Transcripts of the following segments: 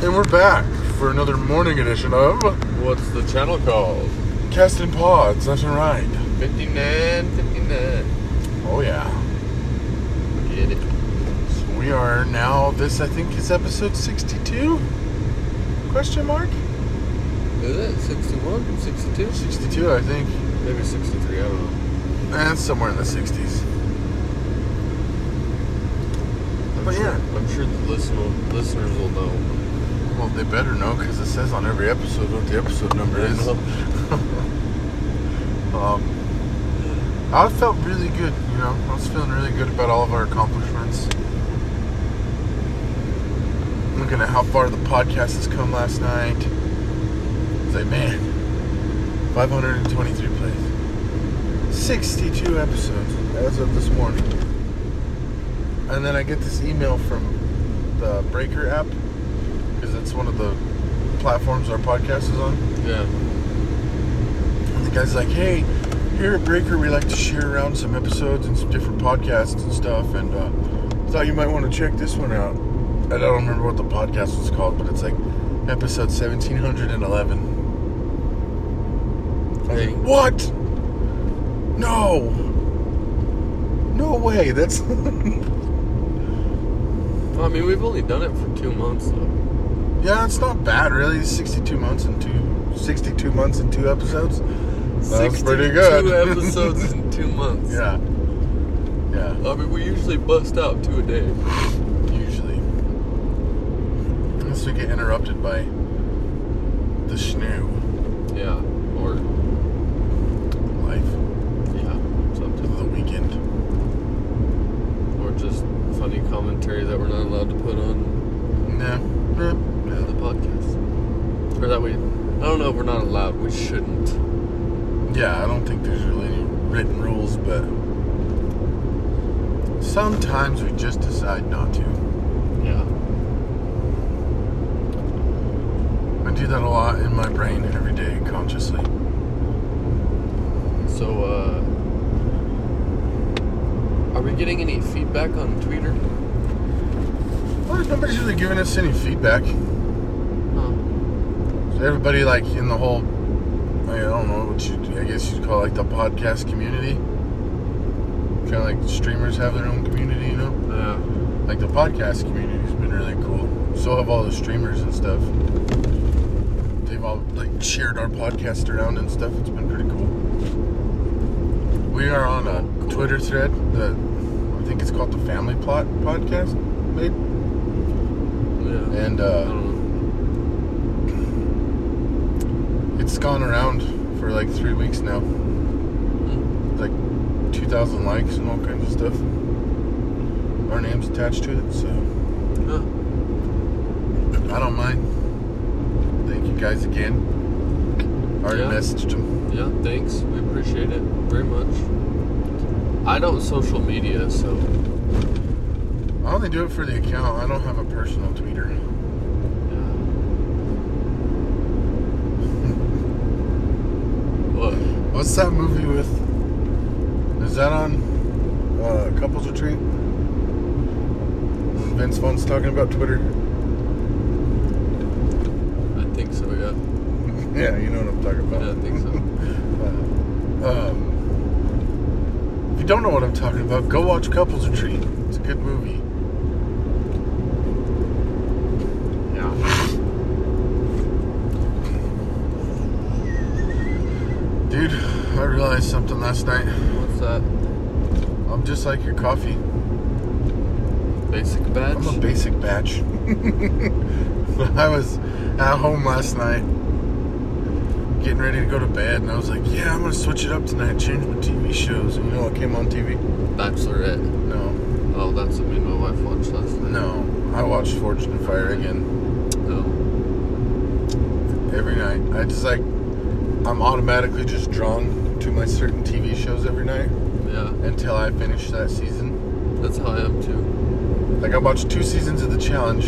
And we're back for another morning edition of What's the channel called? Casting Pods. That's right. 59, 59. Oh yeah. Get it. So we are now. This I think is episode sixty-two. Question mark? Is it 61, 62? Sixty-two, I think. Maybe 63, I don't know. And somewhere in the sixties. I'm But sure, yeah. I'm sure the listener, listeners will know. Well, they better know because it says on every episode what the episode number is. um, I felt really good. You know, I was feeling really good about all of our accomplishments. Looking at how far the podcast has come last night. It's like, man, 523 plays, 62 episodes as of this morning. And then I get this email from the Breaker app one of the platforms our podcast is on. Yeah. And the guy's like, hey, here at Breaker, we like to share around some episodes and some different podcasts and stuff. And uh, thought you might want to check this one out. And I don't remember what the podcast was called, but it's like episode 1711. I was like, what? No. No way. That's. Well, I mean, we've only done it for two months, though. Yeah, it's not bad, really. 62 months and two. 62 months and two episodes. That's pretty good. Two episodes in two months. Yeah. Yeah. I mean, we usually bust out two a day. Usually. Unless we get interrupted by the snoo Yeah. Or, life yeah, something. the weekend. Or just funny commentary that we're not allowed to put on Nah. Nah. the podcast. Or that we, I don't know if we're not allowed. We shouldn't. Yeah, I don't think there's really any written rules, but sometimes we just decide not to. Yeah. I do that a lot in my brain every day consciously. So, uh, are we getting any feedback on Twitter? Well, nobody's really giving us any feedback. So everybody, like in the whole, I don't know what you, I guess you'd call it, like the podcast community. Kind of like streamers have their own community, you know. Yeah. Like the podcast community's been really cool. So have all the streamers and stuff. They've all like shared our podcast around and stuff. It's been pretty cool. We are on a Cool. Twitter thread that I think it's called the Family Plot Podcast, made, Yeah. and uh, don't know. It's gone around for like three weeks now. Hmm. Like 2,000 likes and all kinds of stuff. Our name's attached to it, so. Huh. I don't mind. Thank you guys again. Already Yeah. messaged them. Yeah, thanks. We appreciate it very much. I don't social media, so I only do it for the account. I don't have a personal Twitter. yeah. what? What's that movie with? Is that on uh, Couples Retreat? Vince Vaughn's talking about Twitter? I think so. Yeah. yeah, you know what I'm talking about. Yeah, I think so. Uh, um, if you don't know what I'm talking about, go watch Couples Retreat. It's a good movie. Yeah. Dude, I realized something last night. What's that? I'm just like your coffee. Basic batch? I'm a basic batch. I was at home last night, getting ready to go to bed, and I was like, "Yeah, I'm gonna switch it up tonight, change my TV shows." And you know what came on TV? Bachelorette. No, Oh, that's what me and my wife watched last night. no. I watched Forged in Fire again No. every night. I just like, I'm automatically just drawn to my certain TV shows every night Yeah. until I finish that season. That's how I am too. Like I watched two seasons of the challenge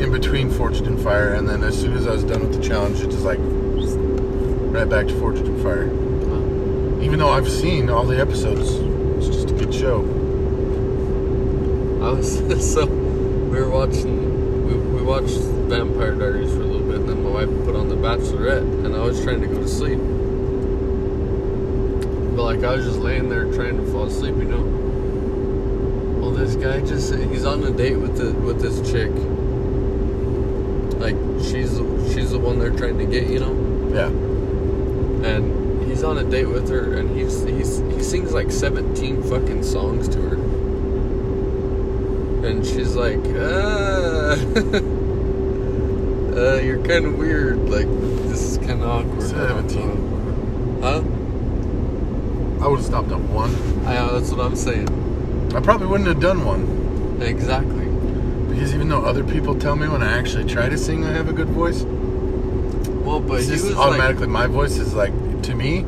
in between Forged in Fire, and then as soon as I was done with the challenge, it just like right back to Forged in Fire. Huh. Even though I've seen all the episodes, it's just a good show. I was so we were watching we, we watched Vampire Diaries for a little bit, and then my wife put on The Bachelorette, and I was trying to go to sleep. But like I was just laying there trying to fall asleep, you know. Well, this guy just—he's on a date with the with this chick. Like she's she's the one they're trying to get, you know. Yeah. And he's on a date with her, and he's he's he sings like seventeen fucking songs to her. And she's like, uh, uh you're kind of weird. Like this is kind of awkward. Seventeen. Huh? I would have stopped at one. I know that's what I'm saying. I probably wouldn't have done one. Exactly. Because even though other people tell me when I actually try to sing I have a good voice, Well, but it's just was automatically my voice is like to me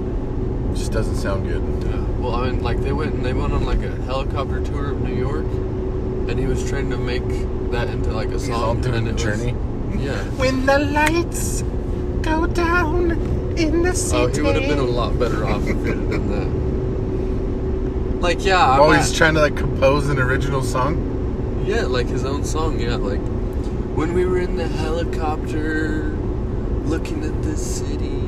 just doesn't sound good. yeah. well, I mean, like they went and they went on like a helicopter tour of New York, and he was trying to make that into like a He's all song, doing and the it was- journey. yeah. When the lights go down in the city. Oh, he would have been a lot better off if he had done that. Like, yeah, I'm Oh, at- he's trying to like compose an original song. yeah, like his own song. Yeah, like when we were in the helicopter looking at the city,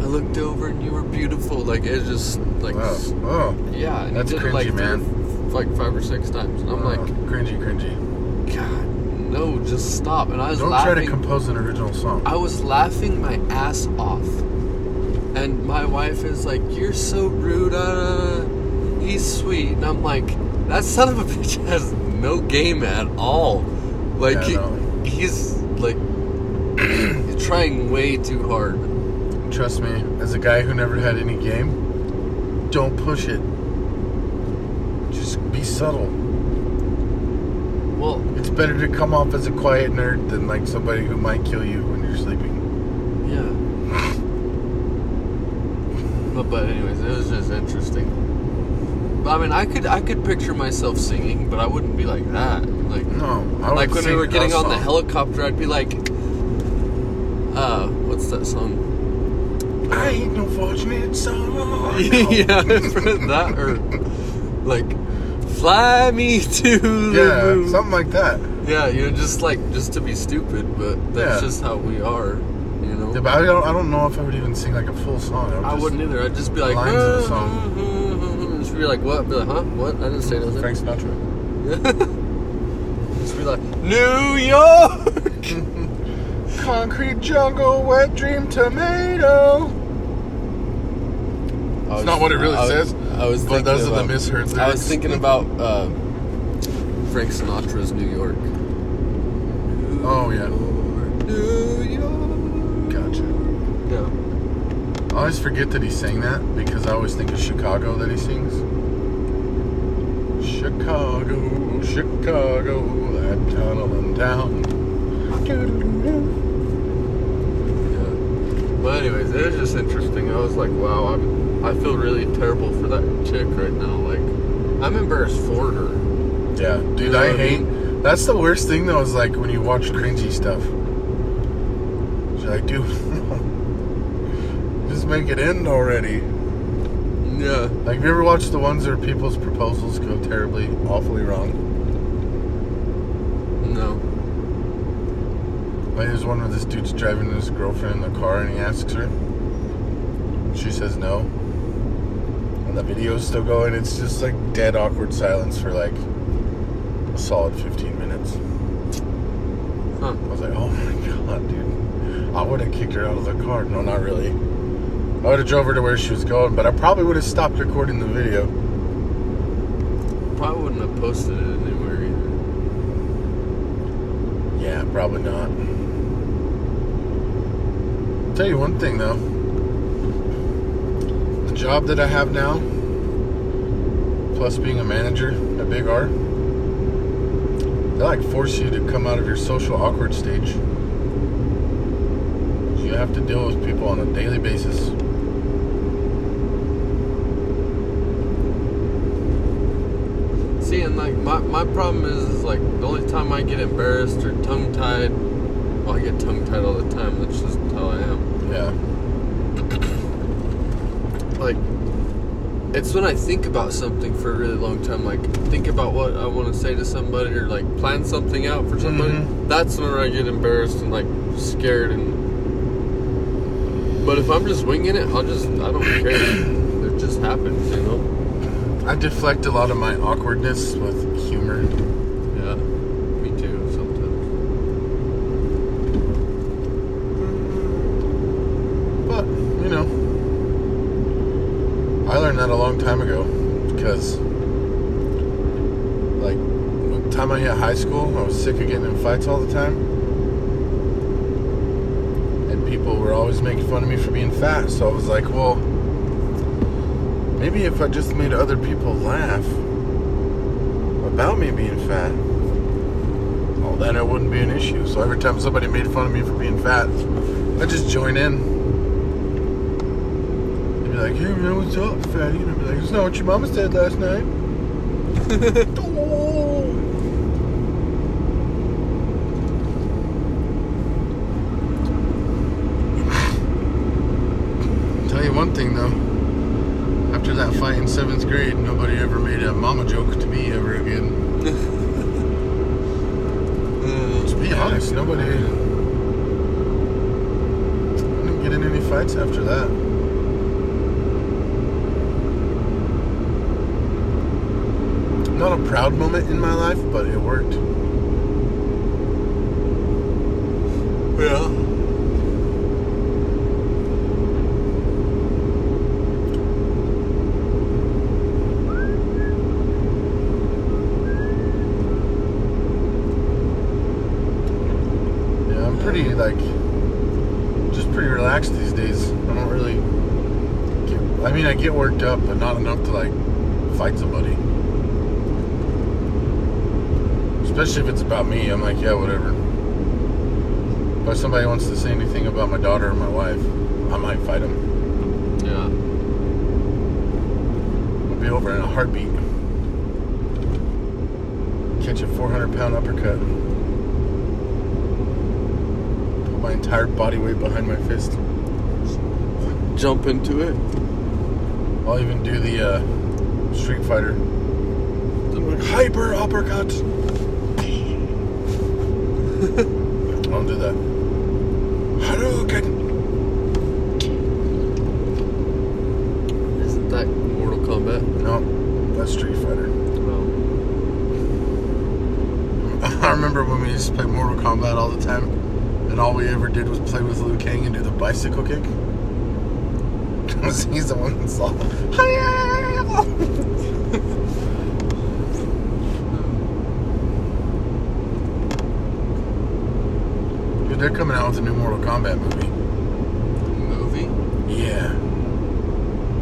I looked over and you were beautiful. Like it just like, Wow. Oh, yeah, and That's did it like cringy, man. three- like five or six times, and I'm oh, like, cringy, cringy. God, no, just stop. And I was Don't laughing. try to compose an original song. I was laughing my ass off. And my wife is like, You're so rude. Uh, he's sweet. And I'm like, That son of a bitch has no game at all. Like, Yeah, he, no. he's like, he's trying way too hard. Trust me, as a guy who never had any game, don't push it. Just be subtle. Well, It's better to come off as a quiet nerd than like somebody who might kill you when you're sleeping. yeah. But, but anyways, it was just interesting. I mean, I could I could picture myself singing, but I wouldn't be like that. Like, No, like when we were getting on the helicopter, I'd be like, uh, what's that song? I ain't no fortunate son. yeah, that or like, fly me to the Yeah, moon. something like that. Yeah, you know, just like just to be stupid, but that's Yeah. just how we are. Yeah, but I don't, I don't know if I would even sing like a full song. I, would I just, wouldn't either. I'd just be like, lines of the uh, song. Hmm, hmm, hmm, just be like, what? Be like, huh? What? I didn't say nothing. Frank Sinatra. just be like, New York. Concrete jungle, wet dream tomato. I was- not what it really I was- says, I was But thinking those are the about- misheard lyrics. I was thinking about uh, Frank Sinatra's New York. Oh, yeah. New York. Gotcha. Yeah. I always forget that he sang that because I always think of Chicago that he sings. Chicago, Chicago, that tunnel tunneling town. Yeah. But anyways, it was just interesting. I was like, wow, I'm, I feel really terrible for that chick right now. Like, I'm embarrassed for her. Yeah, dude, You know I what I hate. That's the worst thing though. Is like when you watch cringy stuff. Like, dude, just make it end already. Yeah. Like, have you ever watched the ones where people's proposals go terribly, awfully wrong? No. Like, there's one where this dude's driving his girlfriend in the car and he asks her. She says no. And the video's still going. It's just like dead awkward silence for like a solid 15 minutes. Huh. I was like, oh my god, dude. I would have kicked her out of the car. No, not really. I would have drove her to where she was going, but I probably would have stopped recording the video. Probably wouldn't have posted it anywhere either. Yeah, probably not. tell you one thing though. The job that I have now, plus being a manager at Big R, they like force you to come out of your social awkward stage. You have to deal with people on a daily basis. See, and like my, my problem is, is like the only time I get embarrassed or tongue tied, well, I get tongue tied all the time. That's just how I am. Yeah. Like It's when I think about something for a really long time, like think about what I want to say to somebody or like plan something out for somebody. Mhm. That's when I get embarrassed and like scared and. But if I'm just winging it, I'll just I don't care. It just happens, you know. I deflect a lot of my awkwardness with humor. Yeah, me too. Sometimes. But, you know, I learned that a long time ago because, like, the time I hit high school, I was sick of getting in fights all the time. And people were always making fun of me for being fat. So I was like, well, maybe if I just made other people laugh about me being fat, well, then it wouldn't be an issue. So every time somebody made fun of me for being fat, I just join in. Like, hey man, what's up, fatty? And I'd be like, it's not what your mama said last night. Oh. Tell you one thing though. After that fight in seventh grade, nobody ever made a mama joke to me ever again. To be honest, nobody. I didn't get in any fights after that. Not a proud moment in my life, but it worked. Yeah. Yeah, I'm pretty like just pretty relaxed these days. I don't really. Get, I mean, I get worked up, but not enough to like fight somebody. Especially if it's about me, I'm like, yeah, whatever. But if somebody wants to say anything about my daughter or my wife, I might fight them. Yeah. I'll be over in a heartbeat. Catch a 400 pound uppercut. Put my entire body weight behind my fist. Jump into it. I'll even do the uh, Street Fighter. Hyper uppercut. I'll do that. Hadouken. Isn't that Mortal Kombat? No, that's Street Fighter. Well, oh. I remember when we used to play Mortal Kombat all the time, and all we ever did was play with Liu Kang and do the bicycle kick. Because he's the one that saw. they're coming out with a new Mortal Kombat movie. movie? Yeah.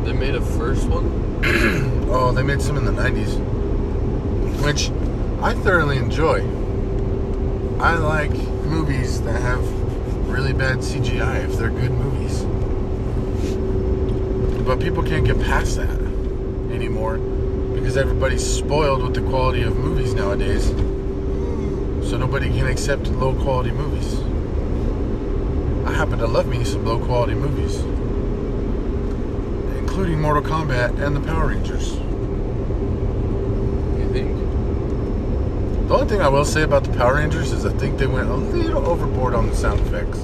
They made a first one? Oh, they made some in the 90s, which I thoroughly enjoy. I like movies that have really bad CGI if they're good movies. But people can't get past that anymore because everybody's spoiled with the quality of movies nowadays. So nobody can accept low quality movies. I happen to love me some low quality movies including Mortal Kombat and the Power Rangers. You think? The only thing I will say about the Power Rangers is I think they went a little overboard on the sound effects.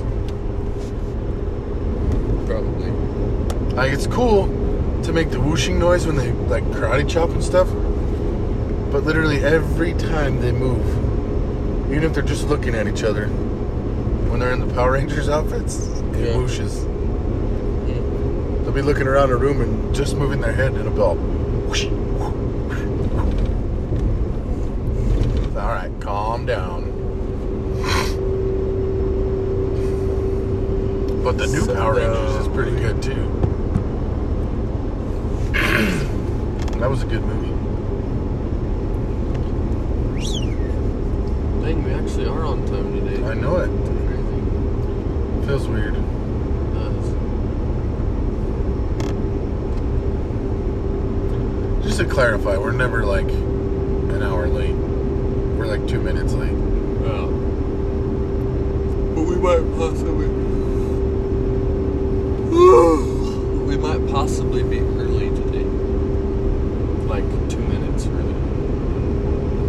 Probably. Like it's cool to make the whooshing noise when they like karate chop and stuff, but literally every time they move, even if they're just looking at each other, when they're in the Power Rangers outfits, it Yeah. whooshes. They'll be looking around a room and just moving their head and it'll be all whoosh. All right, calm down. But the new Settle Power Rangers is pretty uh, good too. that was a good movie. Dang, we actually are on time today. I know it feels weird. Just to clarify, we're never like an hour late. We're like two minutes late. Well, But we might possibly. we might possibly be early today. Like two minutes early.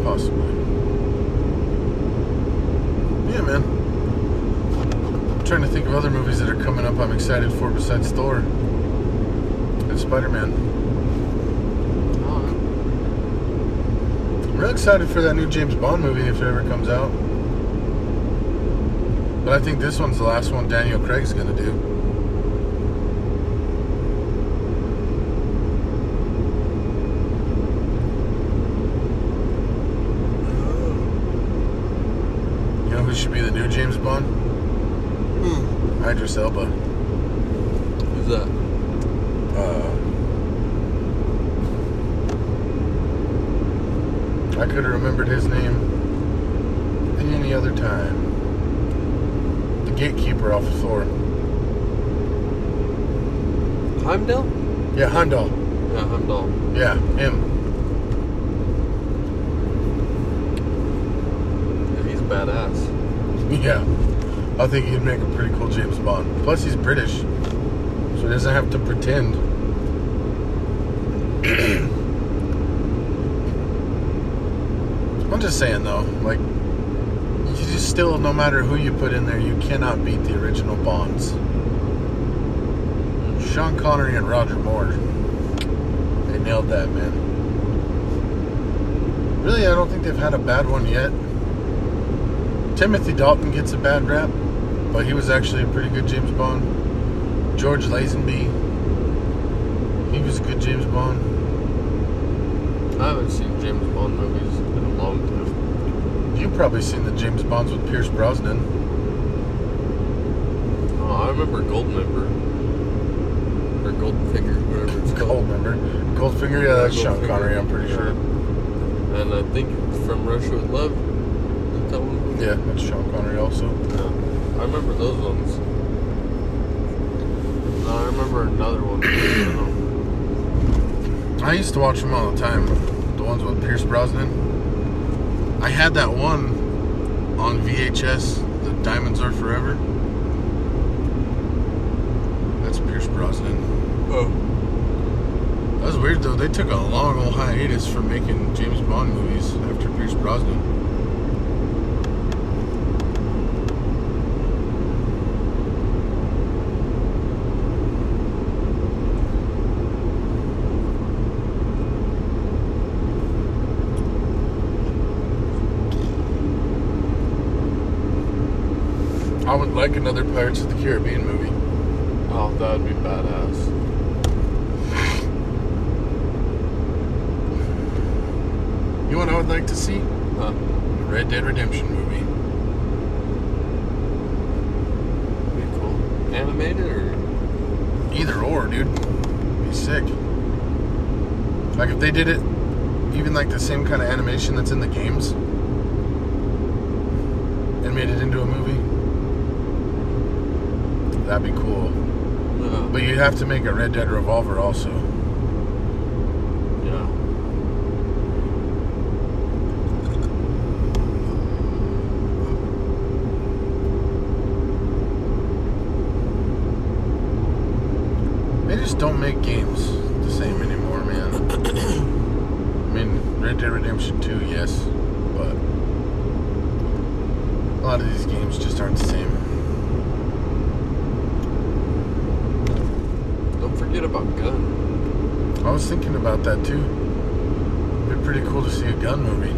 Possibly. Other movies that are coming up. I'm excited for besides Thor and Spider-Man. Oh, I'm real excited for that new James Bond movie if it ever comes out. But I think this one's the last one Daniel Craig's gonna do. You know who should be the new James Bond? Idris Elba. Who's that? Uh, I could have remembered his name any other time. The gatekeeper off of Thor. Heimdall? Yeah, Heimdall. Yeah, Heimdall. Yeah, him. Yeah, he's badass. Yeah. I think he'd make a pretty cool James Bond. Plus, he's British, so he doesn't have to pretend. I'm just saying, though, like, you just still, no matter who you put in there, you cannot beat the original Bonds. Sean Connery and Roger Moore. They nailed that, man. Really, I don't think they've had a bad one yet. Timothy Dalton gets a bad rap, but he was actually a pretty good James Bond. George Lazenby, he was a good James Bond. I haven't seen James Bond movies in a long time. You've probably seen the James Bonds with Pierce Brosnan. Oh, I remember Goldmember. Or Goldfinger, whatever it's called. Goldmember. Goldfinger, yeah, that's Sean Connery, I'm pretty yeah. sure. And I think From Russia with Love. Is that one? Yeah, that's Sean Connery also. Yeah. I remember those ones. No, I remember another one. I don't know. I used to watch them all the time. The ones with Pierce Brosnan. I had that one on VHS, The Diamonds Are Forever. That's Pierce Brosnan. Oh. That was weird though. They took a long old hiatus from making James Bond movies after Pierce Brosnan. I would another Pirates of the Caribbean movie. Oh, that would be badass. You know what I would like to see? Huh. A Red Dead Redemption movie. Be cool. Animated or? Either or, dude. Be sick. Like if they did it, even like the same kind of animation that's in the games, and made it into a movie. That'd be cool. No. But you'd have to make a Red Dead Revolver also. Yeah. They just don't make games the same anymore, man. I mean, Red Dead Redemption 2, yes, but a lot of these games just aren't the same. Don't forget about Gun. I was thinking about that too. It'd be pretty cool to see a gun movie.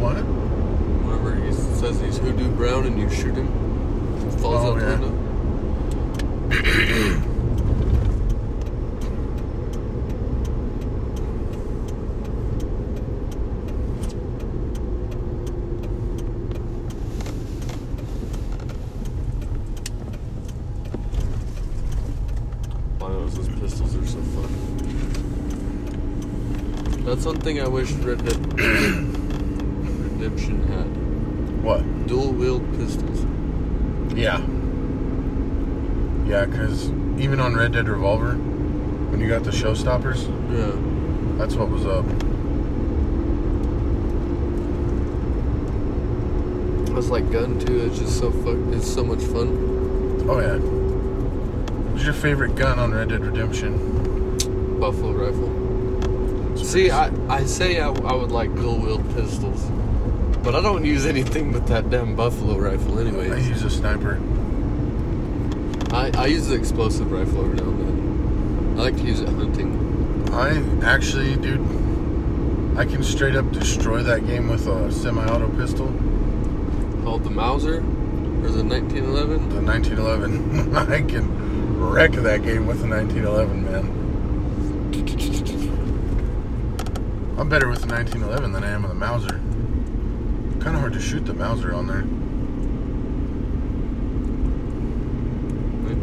What? Whenever he says he's Hoodoo Brown and you shoot him, he falls Oh, out the window. Why those those pistols are so fun. That's one thing I wish Red Dead Redemption had. What? Dual wield pistols. Yeah. Yeah, because even on Red Dead Revolver, when you got the showstoppers, Yeah. That's what was up. I was like gun too. It's just so fuck. It's so much fun. Oh yeah. What's your favorite gun on Red Dead Redemption? Buffalo rifle. See, I, I say I, I would like dual wield pistols, but I don't use anything but that damn buffalo rifle anyway. I use a sniper. I, I use the explosive rifle every now and then. I like to use it hunting. I actually, dude, I can straight up destroy that game with a semi-auto pistol. Called the Mauser or the 1911. The 1911. I can wreck that game with the 1911, man. I'm better with the 1911 than I am with the Mauser. Kind of hard to shoot the Mauser on there.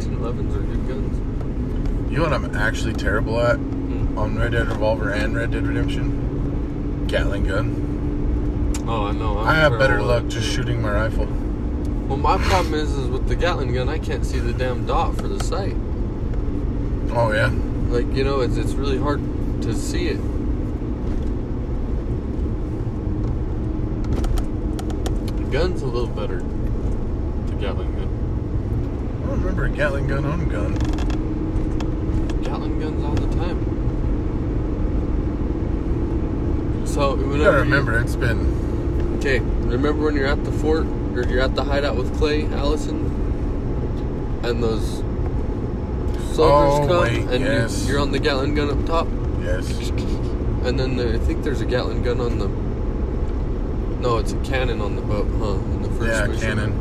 1911s are good guns. You know what I'm actually terrible at Hmm. on Red Dead Revolver and Red Dead Redemption? Gatling gun. Oh, I know. I'm I have better luck just shooting my rifle. Well, my problem is, is with the Gatling gun, I can't see the damn dot for the sight. Oh yeah. Like you know, it's it's really hard to see it. The gun's a little better. The Gatling gun. I remember a Gatling gun on gun. Gatling guns all the time. So You whenever gotta remember, it's been Okay, remember when you're at the fort or you're at the hideout with Clay, Allison, and those soldiers Oh, come, wait, and yes. you're, you're on the Gatling gun up top, yes. and then there, I think there's a Gatling gun on the. No, it's a cannon on the boat, huh? In the first Yeah, cannon.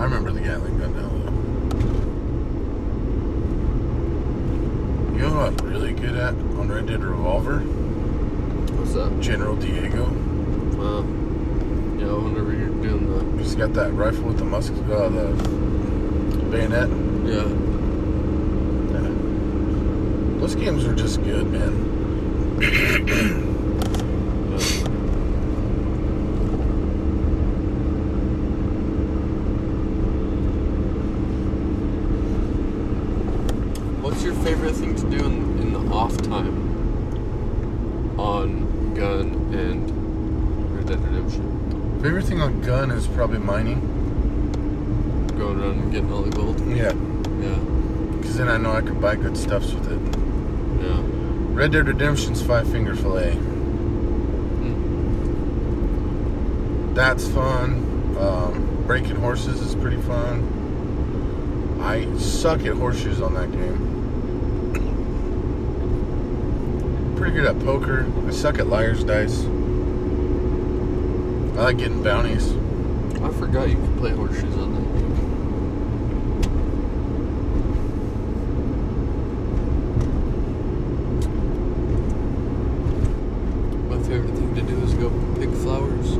I remember the Gatling gun now. Though. You know what I'm really good at on Red Dead Revolver? What's that? General Diego. Uh, yeah, whenever you're doing He's got that rifle with the musk, uh, the bayonet. yeah. Yeah. Those games are just good, man. yeah. What's your favorite thing to do in, in the off time on gun and Red Dead Redemption? Favorite thing on gun is probably mining. Going around and getting all the gold? Yeah, Yeah, because then I know I can buy good stuffs with it. yeah. Red Dead Redemption's Five Finger Fillet. Mm. That's fun. Um, breaking horses is pretty fun. I suck at horseshoes on that game. Pretty good at poker. I suck at liar's dice. I like getting bounties. I forgot you could play horseshoes on that game. My favorite thing to do is go pick flowers.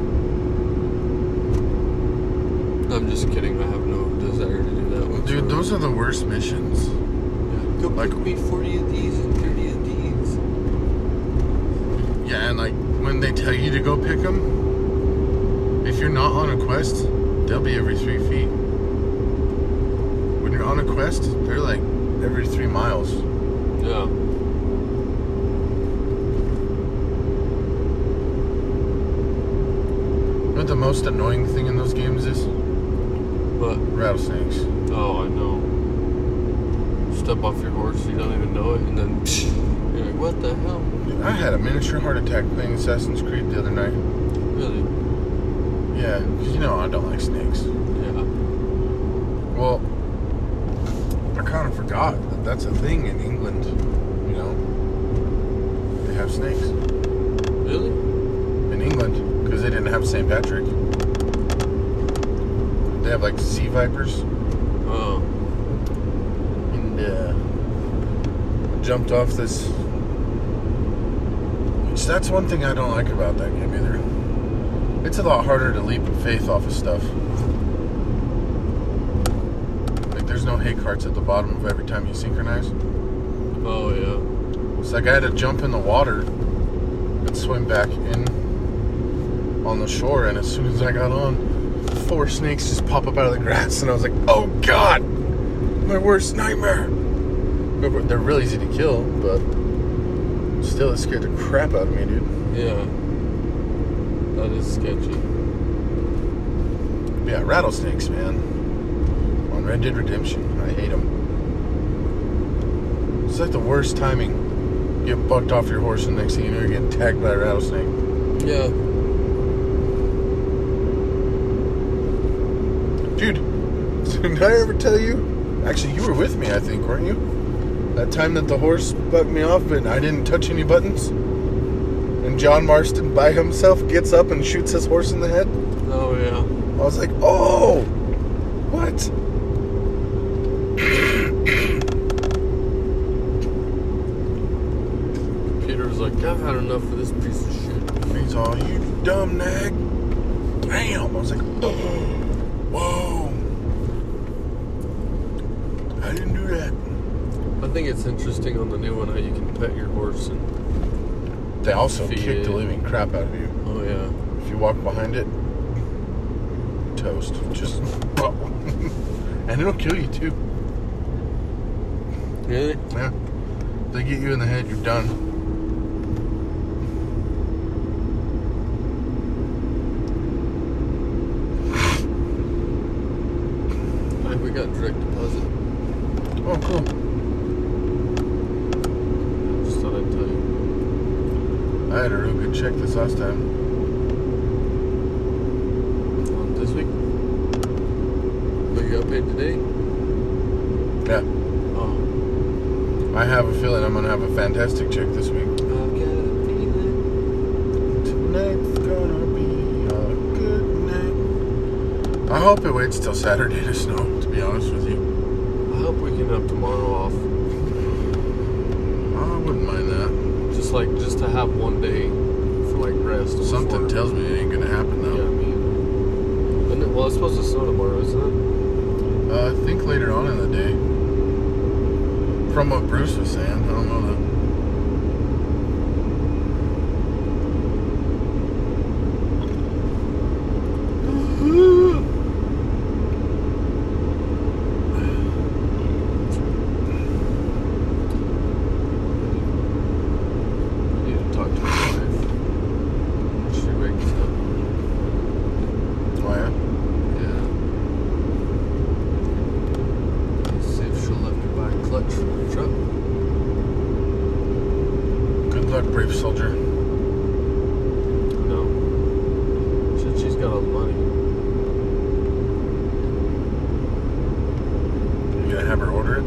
I'm just kidding. I have no desire to do that. Dude, whatsoever. Those are the worst missions. Yeah. Go like- pick me 40 of these and 30 of these. Yeah, and like when they tell you to go pick them, if you're not on a quest, they'll be every three feet. When you're on a quest, they're like every three miles. Yeah. You know what the most annoying thing in those games is? But, Rattlesnakes. oh, I know. Step off your horse, you don't even know it, and then you're like, what the hell? I had a miniature heart attack playing Assassin's Creed the other night. Really? Yeah, 'cause you know I don't like snakes. Yeah. Well, I kind of forgot that that's a thing in England. You know, they have snakes Really? in England because they didn't have St. Patrick. They have like sea vipers. Uh, jumped off this. Which that's one thing I don't like about that game either. It's a lot harder to leap of faith off of stuff. Like there's no hay carts at the bottom of every time you synchronize. Oh, yeah. It's like I had to jump in the water and swim back in on the shore, and as soon as I got on, four snakes just pop up out of the grass, and I was like, "Oh God, my worst nightmare. But They're real easy to kill, but still, it scared the crap out of me, dude. Yeah. That is sketchy. Yeah, rattlesnakes, man. On Red Dead Redemption, I hate them. It's like the worst timing. You get bucked off your horse, and next thing you know, you're getting tagged by a rattlesnake. Yeah. Dude, did I ever tell you? Actually, you were with me, I think, weren't you? That time that the horse bucked me off and I didn't touch any buttons? And John Marston by himself gets up and shoots his horse in the head? Oh yeah. I was like, oh, what? Peter was like, I've had enough of this piece of shit. He's all, you dumb nag. Bam! I was like, oh, whoa. I didn't do that. I think it's interesting on the new one how you can pet your horse and They also Feed kick the living crap out of you. oh yeah. If you walk behind it, toast. Just, and it'll kill you too. Really? Yeah. They get you in the head, you're done. Hey, we got direct deposit. Oh, cool. Just thought I'd tell you. I had a real good check this last time. Um, this week? But you got paid today? Yeah. Oh. I have a feeling I'm gonna have a fantastic check this week. I've got a feeling. Tonight's gonna be a good night. I hope it waits till Saturday to snow, to be honest with you. I hope we can have tomorrow off. I wouldn't mind that. Just like, just to have one day for like rest. Something tells me it ain't gonna happen Yeah, I though. mean. And it, well, it's supposed to snow tomorrow, isn't it? Uh, I think later on in the day. From what Bruce was saying, I don't know that. I need to talk to my wife. She wakes up. Oh yeah. Yeah. See if she'll let me buy a clutch for the truck. Good luck, brave soldier. No. Said she's got all the money. You gonna have her order it?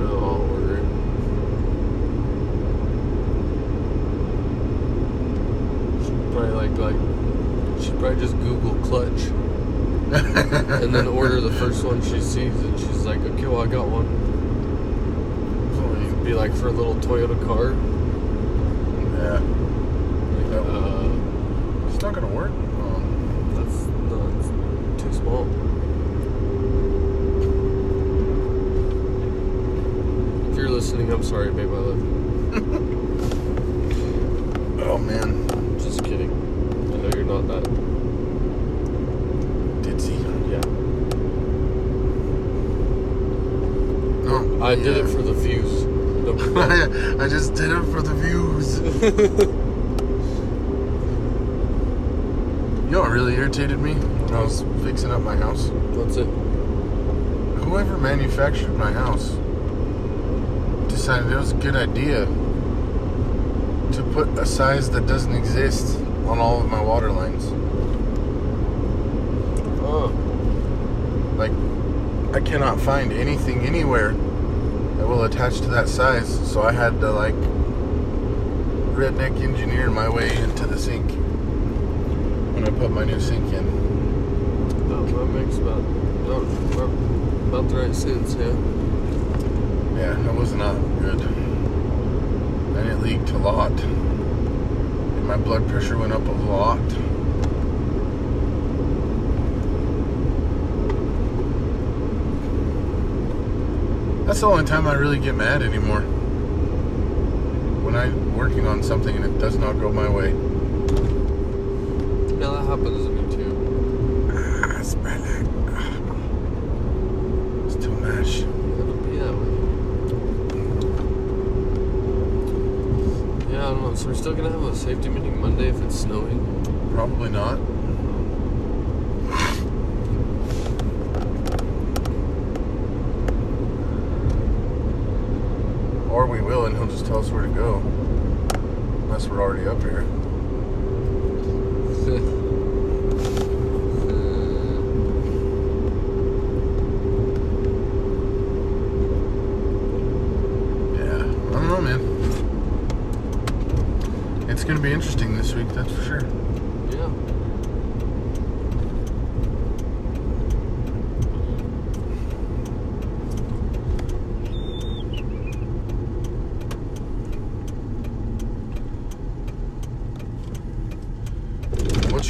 No, I'll order it. She'd probably like like she'd probably just Google clutch and then order the first one she sees and she's like, okay, well I got one. It'd be like for a little Toyota car. yeah. Like, uh, It's not gonna work. Um, that's no, it's too small. If you're listening, I'm sorry, babe. I love you. oh man. Just kidding. I know you're not that. Ditzy. Yeah. I did it for the views. I just did it for the views. You know what really irritated me when I was fixing up my house? What's it? Whoever manufactured my house decided it was a good idea to put a size that doesn't exist on all of my water lines. Oh, Like, I cannot find anything anywhere will attach to that size, so I had to, like, redneck engineer my way into the sink when I put my new sink in. that, that makes about, about about the right sense, yeah. Yeah, that was not good. And it leaked a lot. And my blood pressure went up a lot. That's the only time I really get mad anymore. When I'm working on something and it does not go my way. Yeah, that happens to me too. Ah, it's bad. It's too gosh. It'll be that way. Yeah, I don't know. So we're still gonna have a safety meeting Monday if it's snowing. Probably not. Or we will, and he'll just tell us where to go. Unless we're already up here. Yeah, I don't know, man. It's gonna be interesting this week, that's for sure. yeah.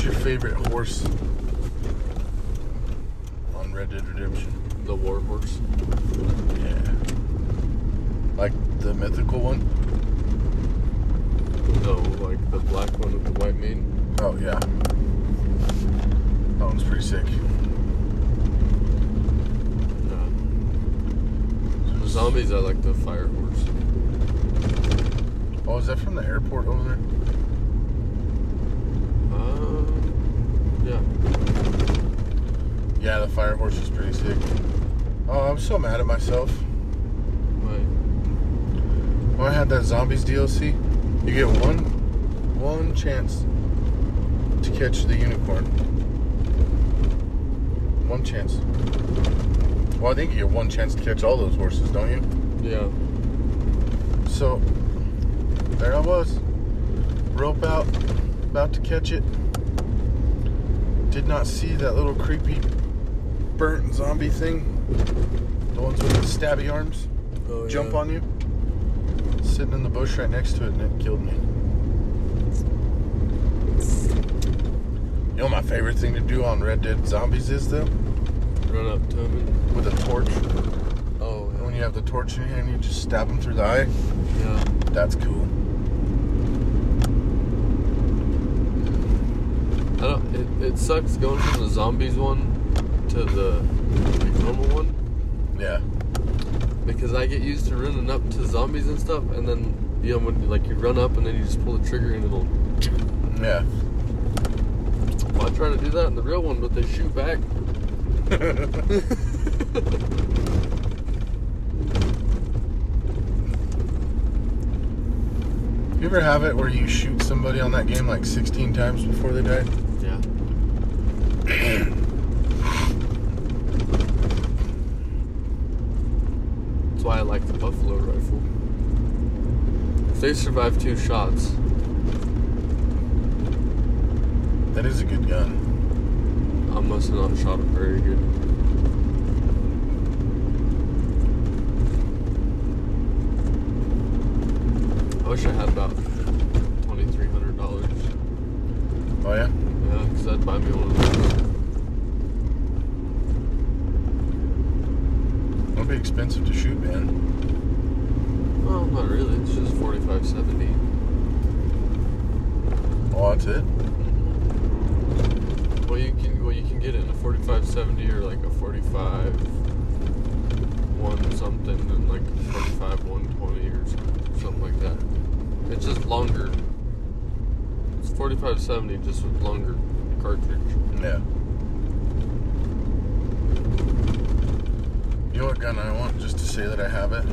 What's your favorite horse on Red Dead Redemption? The war horse. Yeah. Like the mythical one? No, like the black one with the white mane. Oh, yeah. That one's pretty sick. Uh, the zombies, I like the fire horse. Oh, is that from the airport over there? Uh, yeah. Yeah, the fire horse is pretty sick. Oh, I'm so mad at myself. Right. When I had that zombies DLC, you get one one chance to catch the unicorn. One chance. Well, I think you get one chance to catch all those horses, don't you? Yeah. So there I was, rope out, about to catch it. Did not see that little creepy burnt zombie thing. The ones with the stabby arms Oh, jump yeah. on you. Sitting in the bush right next to it, and it killed me. You know, my favorite thing to do on Red Dead Zombies is though, Run up to them with a torch. Oh, and When you have the torch in your hand, you just stab them through the eye. yeah. That's cool. I don't. It, it sucks going from the zombies one to the like, normal one Yeah. because I get used to running up to zombies and stuff, and then you know when like you run up and then you just pull the trigger and it'll. Yeah. Well, I try to do that in the real one, but they shoot back. You ever have it where you shoot somebody on that game like 16 times before they die? Yeah. That's why I like the buffalo rifle. If they survive two shots, That is a good gun. I must have not shot it very good. I wish I had about twenty three hundred dollars. Oh yeah? Yeah, because I'd buy me one of those. It'll be expensive to shoot, man. Well, not really. It's just forty five seventy. Oh, that's it? Mm-hmm. Well, you can well you can get it in a forty five seventy or like a forty five one something and like a forty five one twenty or something, something like that. It's just longer. It's forty five seventy just with longer cartridge. Yeah. You know what gun I want just to say that I have it?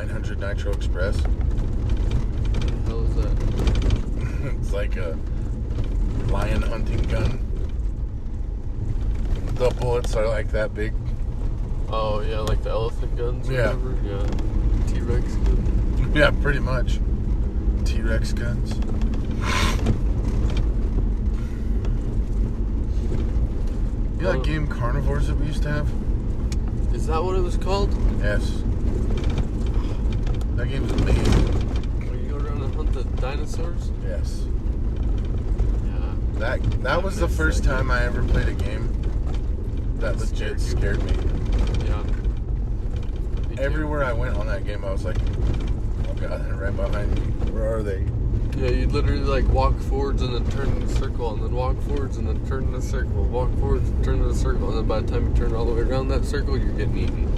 So, The 900 Nitro Express. what the hell is that? it's like a lion hunting gun. The bullets are like that big. Oh yeah, like the elephant guns or Yeah. whatever. Yeah. T Rex gun. Yeah, pretty much. T Rex guns. You know that game Carnivores that we used to have? Is that what it was called? Yes. That game's amazing. Where you go around and hunt the dinosaurs? Yes. Yeah. That that was the first time I ever played a game that That legit scared scared me. Yeah. Me. Everywhere I went on that game, I was like, "Oh God, they're right behind me. Where are they?" Yeah, you'd literally like walk forwards and then turn in a circle, and then walk forwards and then turn in a circle, walk forwards and turn in a circle, and then by the time you turn all the way around that circle, you're getting eaten.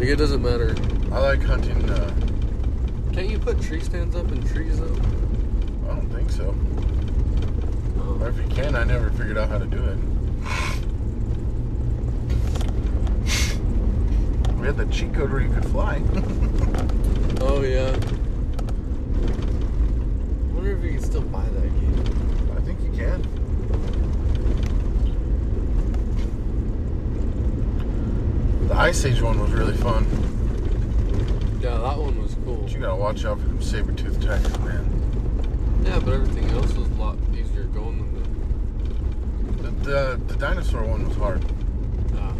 Like it doesn't matter. I like hunting. Uh, Can't you put tree stands up in trees though? I don't think so. Oh. Or if you can, I never figured out how to do it. We had the cheat code where you could fly. Oh yeah. I wonder if you can still buy that game. I think you can. The Ice Age one was really fun. Yeah, that one was cool. But you gotta watch out for them saber-tooth tigers, man. Yeah, but everything else was a lot easier going than The, the, the dinosaur one was hard. the. Uh,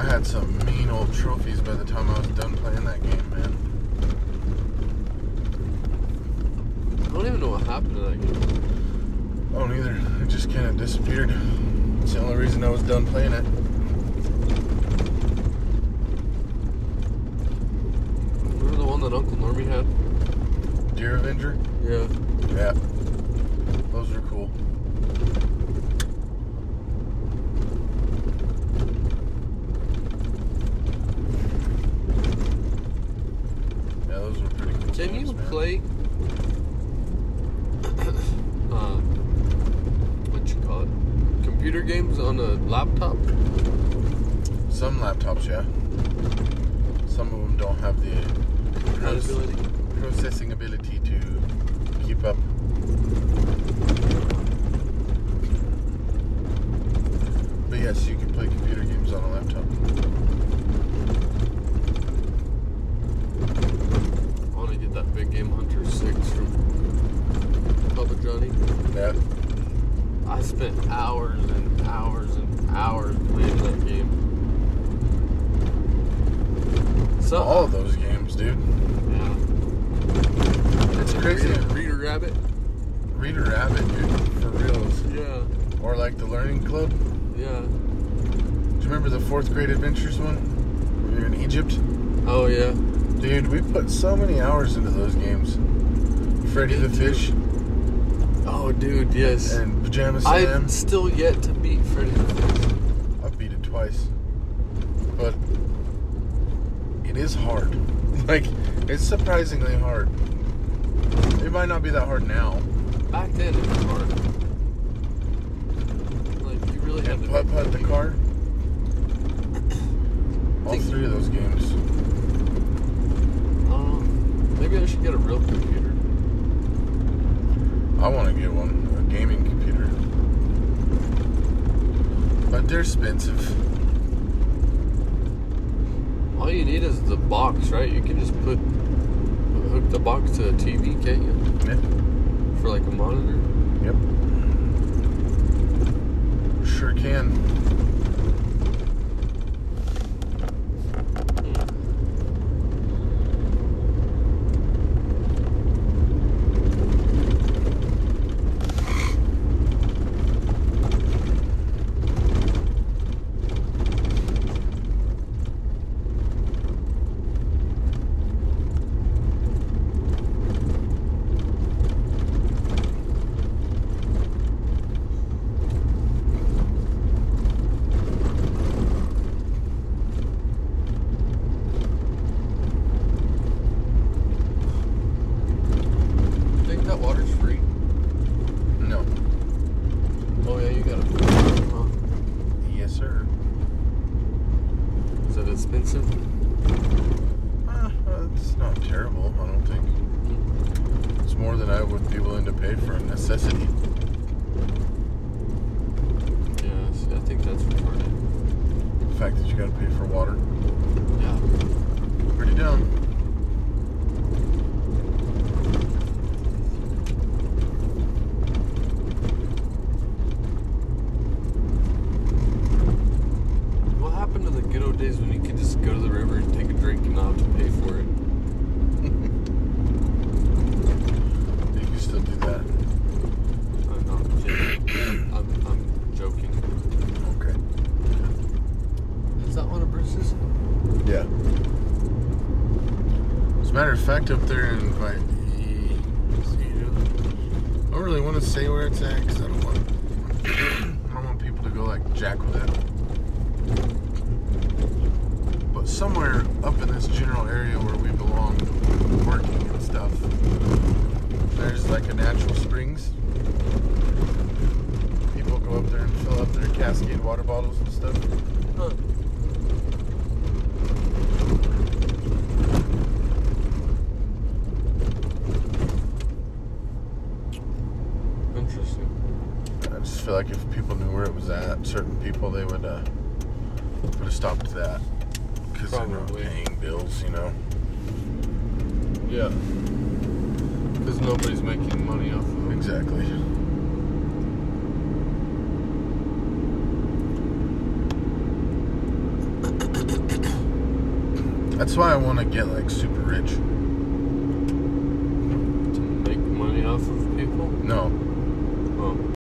I had some mean old trophies by the time I was done playing that game, man. I don't even know what happened to that game. Oh, neither. It just kind of disappeared. It's the only reason I was done playing it. Remember the one that Uncle Normie had? Deer Avenger? Yeah. Yeah. Those are cool. Yeah, those were pretty cool. Can you times, man. play? uh, what you call it? Computer games on a laptop? Some laptops, yeah. Some of them don't have the proce- Compatibility? processing ability to keep up. But yes, you can play computer games on a laptop. I want to get that big game Hunter 6 from Bubba Johnny. Yeah. I spent hours and hours and hours playing that game. So, All of those games, dude. yeah. It's crazy. Reader, Reader Rabbit? Reader Rabbit, dude, for reals. Yeah. Or like the Learning Club. Yeah. Do you remember the fourth grade adventures one? We were in Egypt. Oh, yeah. Dude, we put so many hours into those games. Freddy the. Fish Oh, dude, yes. and Pajama Sam. I've still yet to beat Freddy the Fish. I've beat it twice. But it is hard. Like, it's surprisingly hard. It might not be that hard now. Back then, it was hard. Like, you really had And to. Putt Putt the car. All three of those games. Know. Maybe I should get a real computer. I want to get one, a gaming computer. But they're expensive. All you need is the box, right? You can just put hook the box to a TV, can't you? Yeah. For like a monitor. Yep. Sure can. Think that water's free? No. Oh yeah, you gotta. Huh? Yes, sir. Is it expensive? Uh, uh, it's not terrible, I don't think. It's more than I would be willing to pay for a necessity. Yeah, see, I think that's retarded. The fact that you gotta pay for water. Yeah. Pretty dumb. What happened to the good old days when you could just go to the river and take a drink and not have to pay for it? You can still do that. I'm not kidding. I'm, I'm joking. Okay. Is that one of Bruce's? Yeah. Fact, up there in my, I don't really want to say where it's at because I don't want I don't want people to go like jack with it. But somewhere up in this general area where we belong, working and stuff, there's like a natural springs. People go up there and fill up their Cascade water bottles and stuff. Huh. Interesting. I just feel like if people knew where it was at, certain people they would uh, would have stopped that because they're not Probably. Bills, you know. Yeah. Because nobody's making money off of it. Exactly. That's why I want to get like super rich.